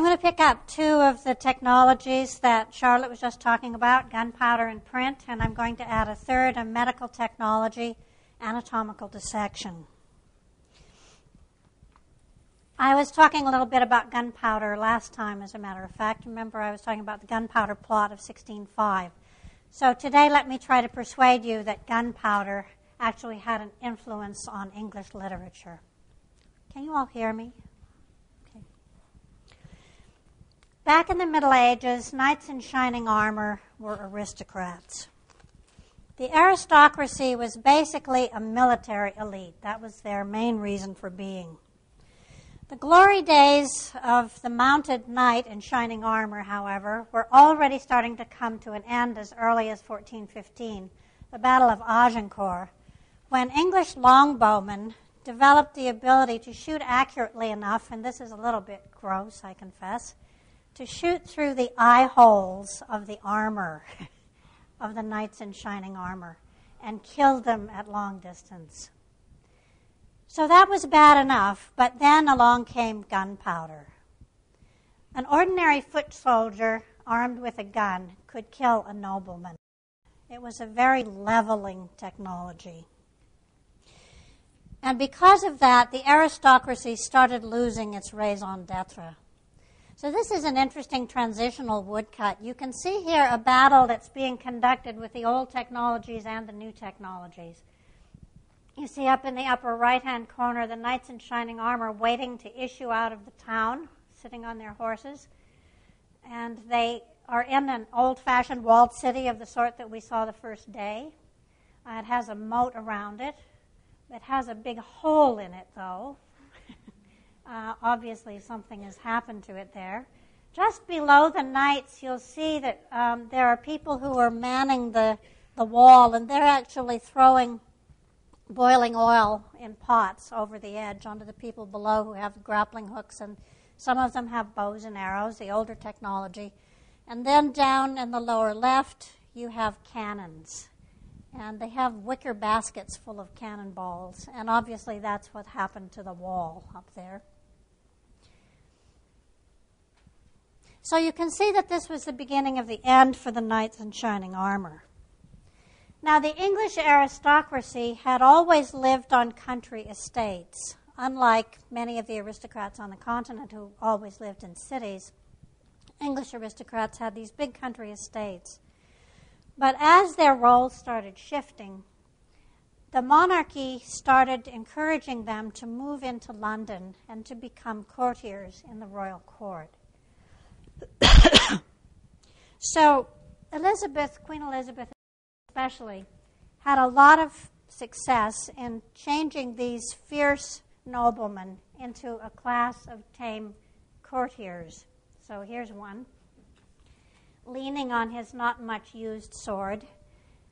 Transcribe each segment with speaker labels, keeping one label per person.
Speaker 1: I'm going to pick up two of the technologies that Charlotte was just talking about gunpowder and print, and I'm going to add a third, a medical technology, anatomical dissection. I was talking a little bit about gunpowder last time, as a matter of fact. Remember, I was talking about the gunpowder plot of 1605. So today, let me try to persuade you that gunpowder actually had an influence on English literature. Can you all hear me? Back in the Middle Ages, knights in shining armor were aristocrats. The aristocracy was basically a military elite. That was their main reason for being. The glory days of the mounted knight in shining armor, however, were already starting to come to an end as early as 1415, the Battle of Agincourt, when English longbowmen developed the ability to shoot accurately enough, and this is a little bit gross, I confess, to shoot through the eye holes of the armor of the knights in shining armor and kill them at long distance. So that was bad enough, but then along came gunpowder. An ordinary foot soldier armed with a gun could kill a nobleman. It was a very leveling technology. And because of that, the aristocracy started losing its raison d'etre. So, this is an interesting transitional woodcut. You can see here a battle that's being conducted with the old technologies and the new technologies. You see up in the upper right hand corner the knights in shining armor waiting to issue out of the town, sitting on their horses. And they are in an old fashioned walled city of the sort that we saw the first day. Uh, it has a moat around it. It has a big hole in it, though. Uh, obviously, something has happened to it there. Just below the knights, you'll see that um, there are people who are manning the, the wall, and they're actually throwing boiling oil in pots over the edge onto the people below who have grappling hooks, and some of them have bows and arrows, the older technology. And then down in the lower left, you have cannons. And they have wicker baskets full of cannonballs, and obviously that's what happened to the wall up there. So you can see that this was the beginning of the end for the knights in shining armor. Now, the English aristocracy had always lived on country estates, unlike many of the aristocrats on the continent who always lived in cities. English aristocrats had these big country estates. But as their roles started shifting, the monarchy started encouraging them to move into London and to become courtiers in the royal court. so, Elizabeth, Queen Elizabeth, especially, had a lot of success in changing these fierce noblemen into a class of tame courtiers. So here's one leaning on his not much used sword.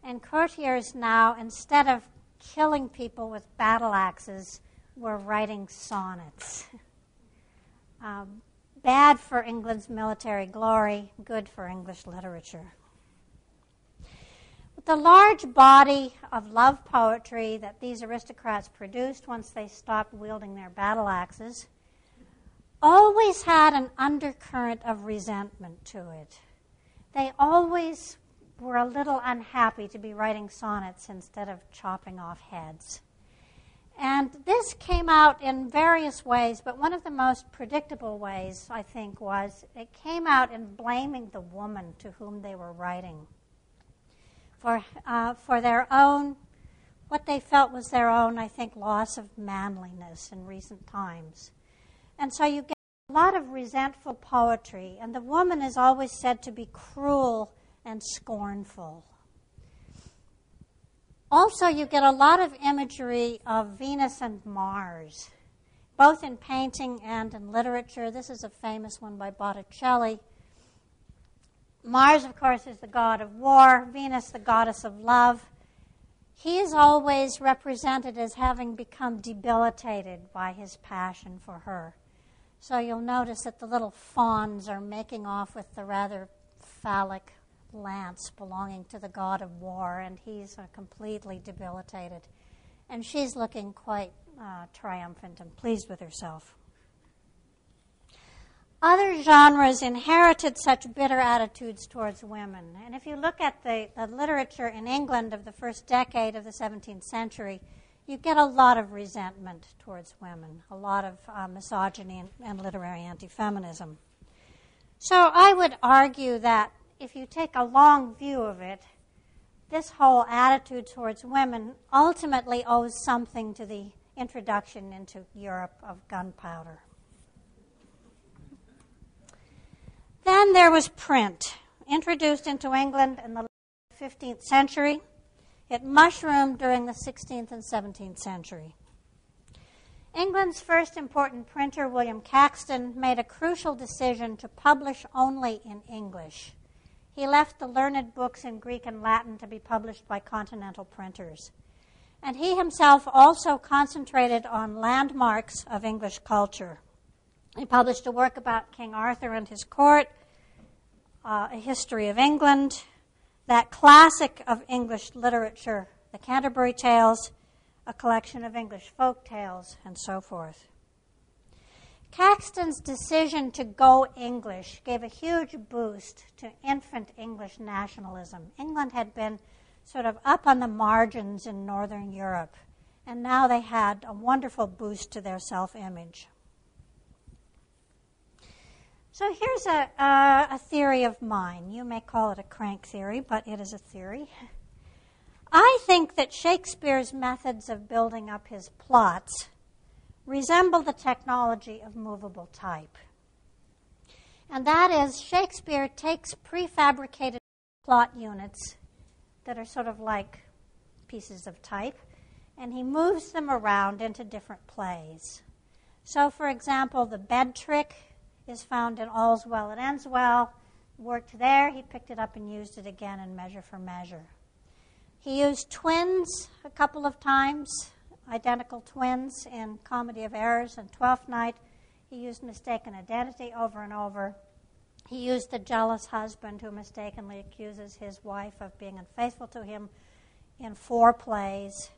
Speaker 1: And courtiers now, instead of killing people with battle axes, were writing sonnets. um, bad for England's military glory, good for English literature. The large body of love poetry that these aristocrats produced once they stopped wielding their battle axes always had an undercurrent of resentment to it. They always were a little unhappy to be writing sonnets instead of chopping off heads. And this came out in various ways, but one of the most predictable ways, I think, was it came out in blaming the woman to whom they were writing for, uh, for their own, what they felt was their own, I think, loss of manliness in recent times. And so you get a lot of resentful poetry, and the woman is always said to be cruel and scornful. Also, you get a lot of imagery of Venus and Mars, both in painting and in literature. This is a famous one by Botticelli Mars, of course, is the god of war, Venus, the goddess of love. He is always represented as having become debilitated by his passion for her. So you'll notice that the little fawns are making off with the rather phallic lance belonging to the god of war, and he's uh, completely debilitated. And she's looking quite uh, triumphant and pleased with herself. other genres inherited such bitter attitudes towards women. And if you look at the, the literature in England of the first decade of the 17th century, you get a lot of resentment towards women, a lot of uh, misogyny and, and literary anti feminism. So I would argue that if you take a long view of it, this whole attitude towards women ultimately owes something to the introduction into Europe of gunpowder. Then there was print, introduced into England in the 15th century. It mushroomed during the 16th and 17th century. England's first important printer, William Caxton, made a crucial decision to publish only in English. He left the learned books in Greek and Latin to be published by continental printers. And he himself also concentrated on landmarks of English culture. He published a work about King Arthur and his court, uh, A History of England, that classic of English literature, the Canterbury Tales, a collection of English folk tales, and so forth. Caxton's decision to go English gave a huge boost to infant English nationalism. England had been sort of up on the margins in Northern Europe, and now they had a wonderful boost to their self image. So here's a, uh, a theory of mine. You may call it a crank theory, but it is a theory. I think that Shakespeare's methods of building up his plots resemble the technology of movable type. And that is, Shakespeare takes prefabricated plot units that are sort of like pieces of type, and he moves them around into different plays. So, for example, the bed trick is found in All's Well That Ends Well. Worked there, he picked it up and used it again in Measure for Measure. He used twins a couple of times, identical twins in Comedy of Errors and Twelfth Night. He used mistaken identity over and over. He used the jealous husband who mistakenly accuses his wife of being unfaithful to him in four plays.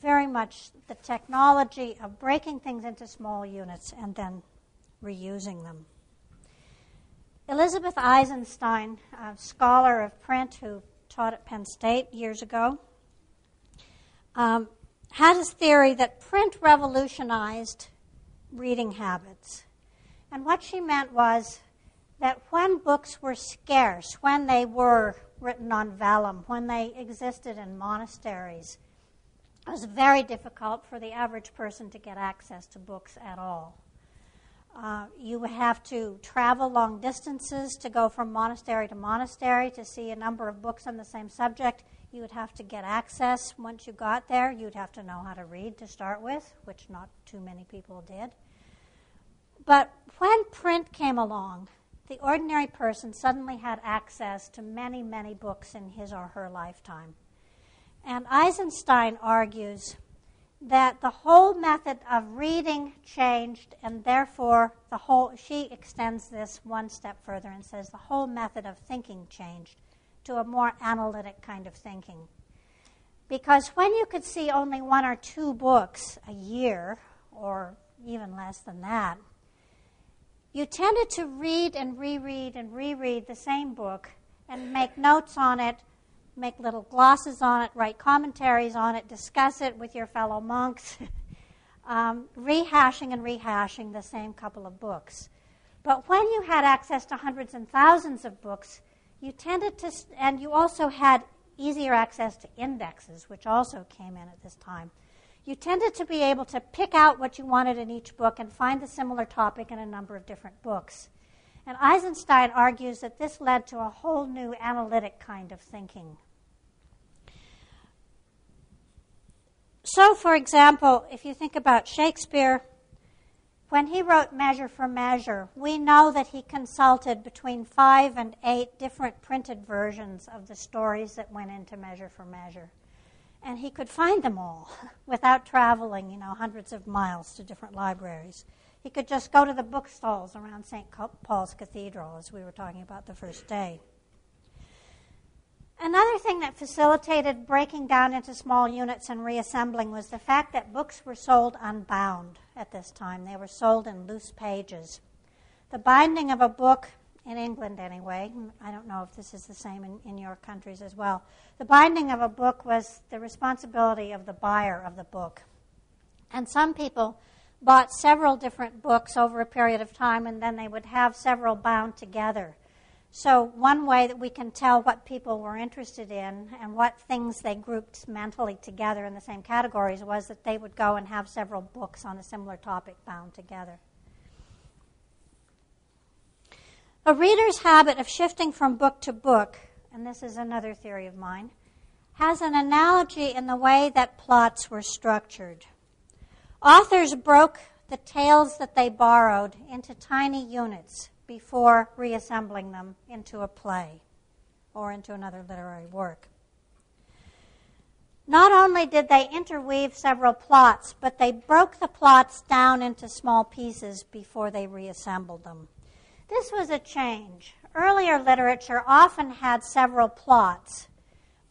Speaker 1: Very much the technology of breaking things into small units and then reusing them. Elizabeth Eisenstein, a scholar of print who taught at Penn State years ago, um, had a theory that print revolutionized reading habits. And what she meant was that when books were scarce, when they were written on vellum, when they existed in monasteries, it was very difficult for the average person to get access to books at all. Uh, you would have to travel long distances to go from monastery to monastery to see a number of books on the same subject. You would have to get access once you got there. You'd have to know how to read to start with, which not too many people did. But when print came along, the ordinary person suddenly had access to many, many books in his or her lifetime. And Eisenstein argues that the whole method of reading changed, and therefore the whole, she extends this one step further and says the whole method of thinking changed to a more analytic kind of thinking. Because when you could see only one or two books a year, or even less than that, you tended to read and reread and reread the same book and make notes on it make little glosses on it, write commentaries on it, discuss it with your fellow monks, um, rehashing and rehashing the same couple of books. But when you had access to hundreds and thousands of books, you tended to, and you also had easier access to indexes, which also came in at this time. You tended to be able to pick out what you wanted in each book and find the similar topic in a number of different books. And Eisenstein argues that this led to a whole new analytic kind of thinking. So, for example, if you think about Shakespeare, when he wrote Measure for Measure, we know that he consulted between five and eight different printed versions of the stories that went into Measure for Measure. And he could find them all without traveling, you know, hundreds of miles to different libraries. He could just go to the bookstalls around St. Paul's Cathedral, as we were talking about the first day. Another thing that facilitated breaking down into small units and reassembling was the fact that books were sold unbound at this time. They were sold in loose pages. The binding of a book, in England anyway, I don't know if this is the same in, in your countries as well. The binding of a book was the responsibility of the buyer of the book. And some people bought several different books over a period of time, and then they would have several bound together. So, one way that we can tell what people were interested in and what things they grouped mentally together in the same categories was that they would go and have several books on a similar topic bound together. A reader's habit of shifting from book to book, and this is another theory of mine, has an analogy in the way that plots were structured. Authors broke the tales that they borrowed into tiny units before reassembling them into a play or into another literary work. Not only did they interweave several plots, but they broke the plots down into small pieces before they reassembled them. This was a change. Earlier literature often had several plots,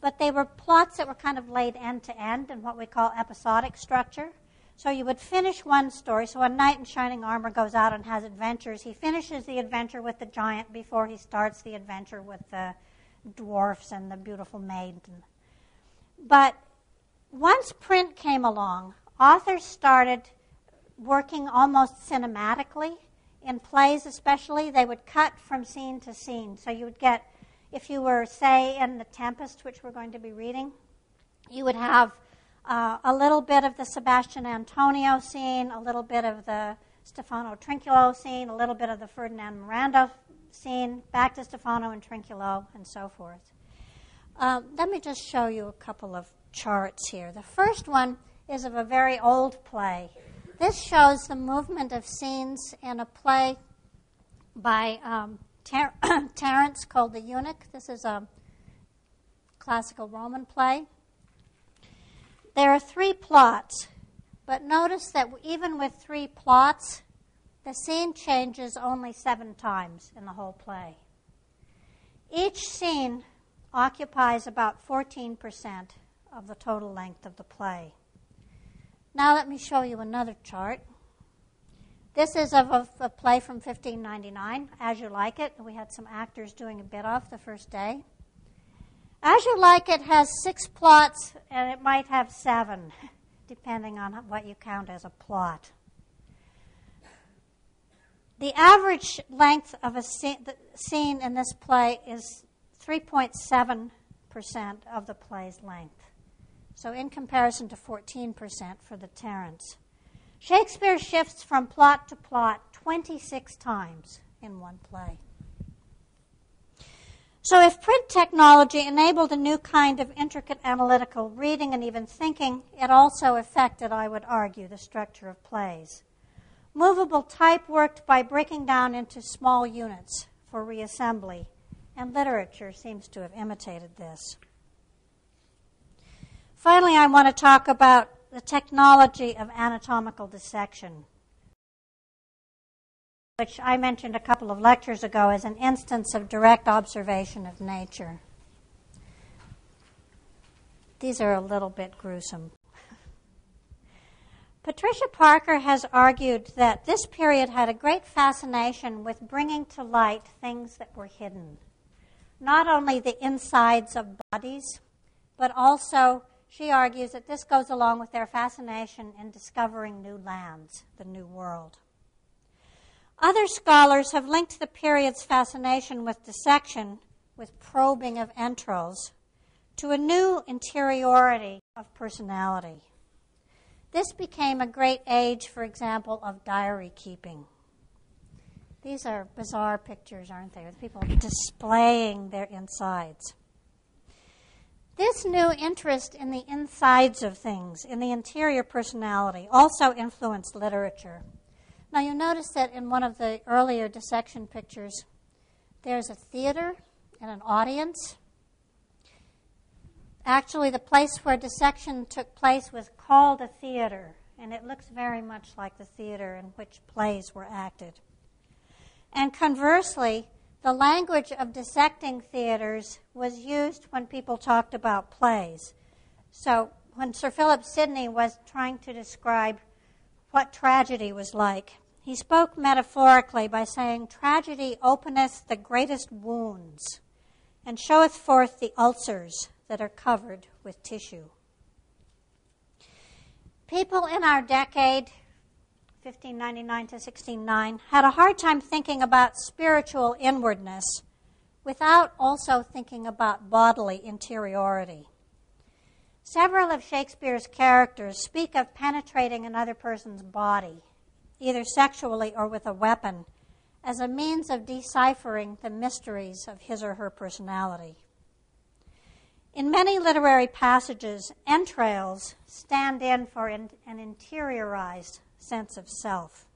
Speaker 1: but they were plots that were kind of laid end to end in what we call episodic structure. So you would finish one story. So a knight in shining armor goes out and has adventures. He finishes the adventure with the giant before he starts the adventure with the dwarfs and the beautiful maiden. But once print came along, authors started working almost cinematically. In plays, especially, they would cut from scene to scene. So you would get, if you were, say, in The Tempest, which we're going to be reading, you would have uh, a little bit of the Sebastian Antonio scene, a little bit of the Stephano Trinculo scene, a little bit of the Ferdinand Miranda scene, back to Stephano and Trinculo, and so forth. Uh, let me just show you a couple of charts here. The first one is of a very old play. This shows the movement of scenes in a play by um, Ter- Terence called The Eunuch. This is a classical Roman play. There are three plots, but notice that even with three plots, the scene changes only seven times in the whole play. Each scene occupies about 14% of the total length of the play. Now, let me show you another chart. This is of a, a, play from 1599, As You Like It. We had some actors doing a bit of the first day. As You Like It has six plots, and it might have seven, depending on what you count as a plot. The average length of a scene in this play is 3.7% of the play's length. So, in comparison to 14% for the Terence. Shakespeare shifts from plot to plot 26 times in one play. So, if print technology enabled a new kind of intricate analytical reading and even thinking, it also affected, I would argue, the structure of plays. Movable type worked by breaking down into small units for reassembly, and literature seems to have imitated this. Finally, I want to talk about the technology of anatomical dissection which I mentioned a couple of lectures ago as an instance of direct observation of nature. These are a little bit gruesome. Patricia Parker has argued that this period had a great fascination with bringing to light things that were hidden. Not only the insides of bodies, but also she argues that this goes along with their fascination in discovering new lands, the new world. Other scholars have linked the period's fascination with dissection, with probing of entrails, to a new interiority of personality. This became a great age, for example, of diary keeping. These are bizarre pictures, aren't they? With people displaying their insides. This new interest in the insides of things, in the interior personality, also influenced literature. Now you notice that in one of the earlier dissection pictures, there's a theater and an audience. Actually, the place where dissection took place was called a theater, and it looks very much like the theater in which plays were acted. And conversely, the language of dissecting theaters was used when people talked about plays. So when Sir Philip Sidney was trying to describe what tragedy was like, he spoke metaphorically by saying, Tragedy openeth the greatest wounds and showeth forth the ulcers that are covered with tissue. People in our decade, 1599 to 1609, had a hard time thinking about spiritual inwardness without also thinking about bodily interiority. Several of Shakespeare's characters speak of penetrating another person's body, either sexually or with a weapon, as a means of deciphering the mysteries of his or her personality. In many literary passages, entrails stand in for an interiorized sense of self.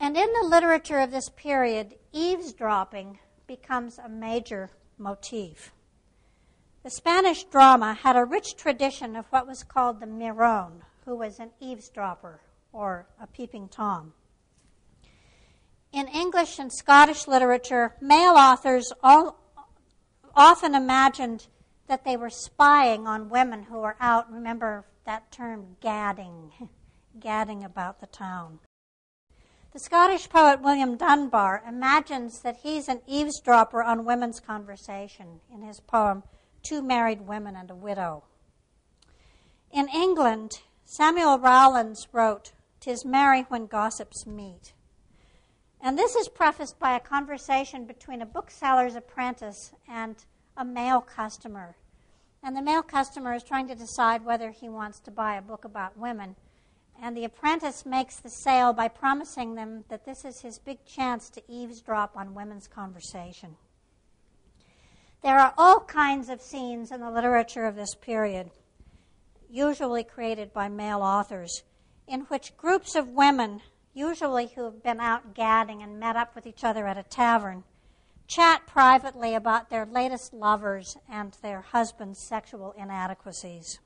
Speaker 1: And in the literature of this period, eavesdropping becomes a major motif. The Spanish drama had a rich tradition of what was called the miron, who was an eavesdropper or a peeping Tom. In English and Scottish literature, male authors often imagined that they were spying on women who were out. Remember that term, gadding, gadding about the town. The Scottish poet William Dunbar imagines that he's an eavesdropper on women's conversation in his poem, two married women and a widow. In England, Samuel Rowlands wrote, "Tis merry when gossips meet." And this is prefaced by a conversation between a bookseller's apprentice and a male customer. And the male customer is trying to decide whether he wants to buy a book about women. And the apprentice makes the sale by promising them that this is his big chance to eavesdrop on women's conversation. There are all kinds of scenes in the literature of this period, usually created by male authors, in which groups of women, usually who have been out gadding and met up with each other at a tavern, chat privately about their latest lovers and their husband's sexual inadequacies.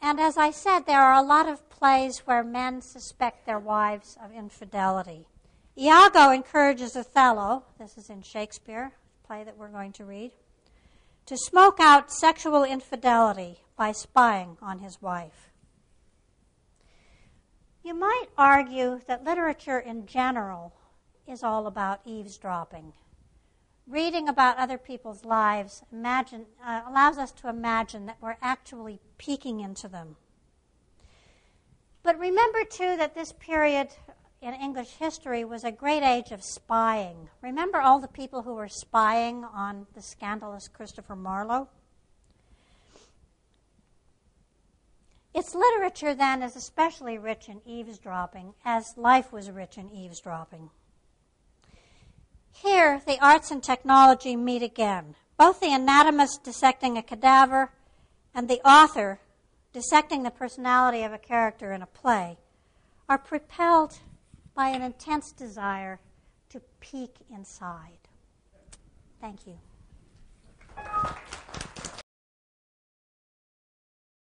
Speaker 1: And as I said, there are a lot of plays where men suspect their wives of infidelity. Iago encourages Othello, this is in Shakespeare, play that we're going to read, to smoke out sexual infidelity by spying on his wife. You might argue that literature in general is all about eavesdropping. Reading about other people's lives imagine, uh, allows us to imagine that we're actually peeking into them. But remember, too, that this period in English history was a great age of spying. Remember all the people who were spying on the scandalous Christopher Marlowe? Its literature then is especially rich in eavesdropping, as life was rich in eavesdropping. Here, the arts and technology meet again. Both the anatomist dissecting a cadaver and the author dissecting the personality of a character in a play are propelled by an intense desire to peek inside. Thank you.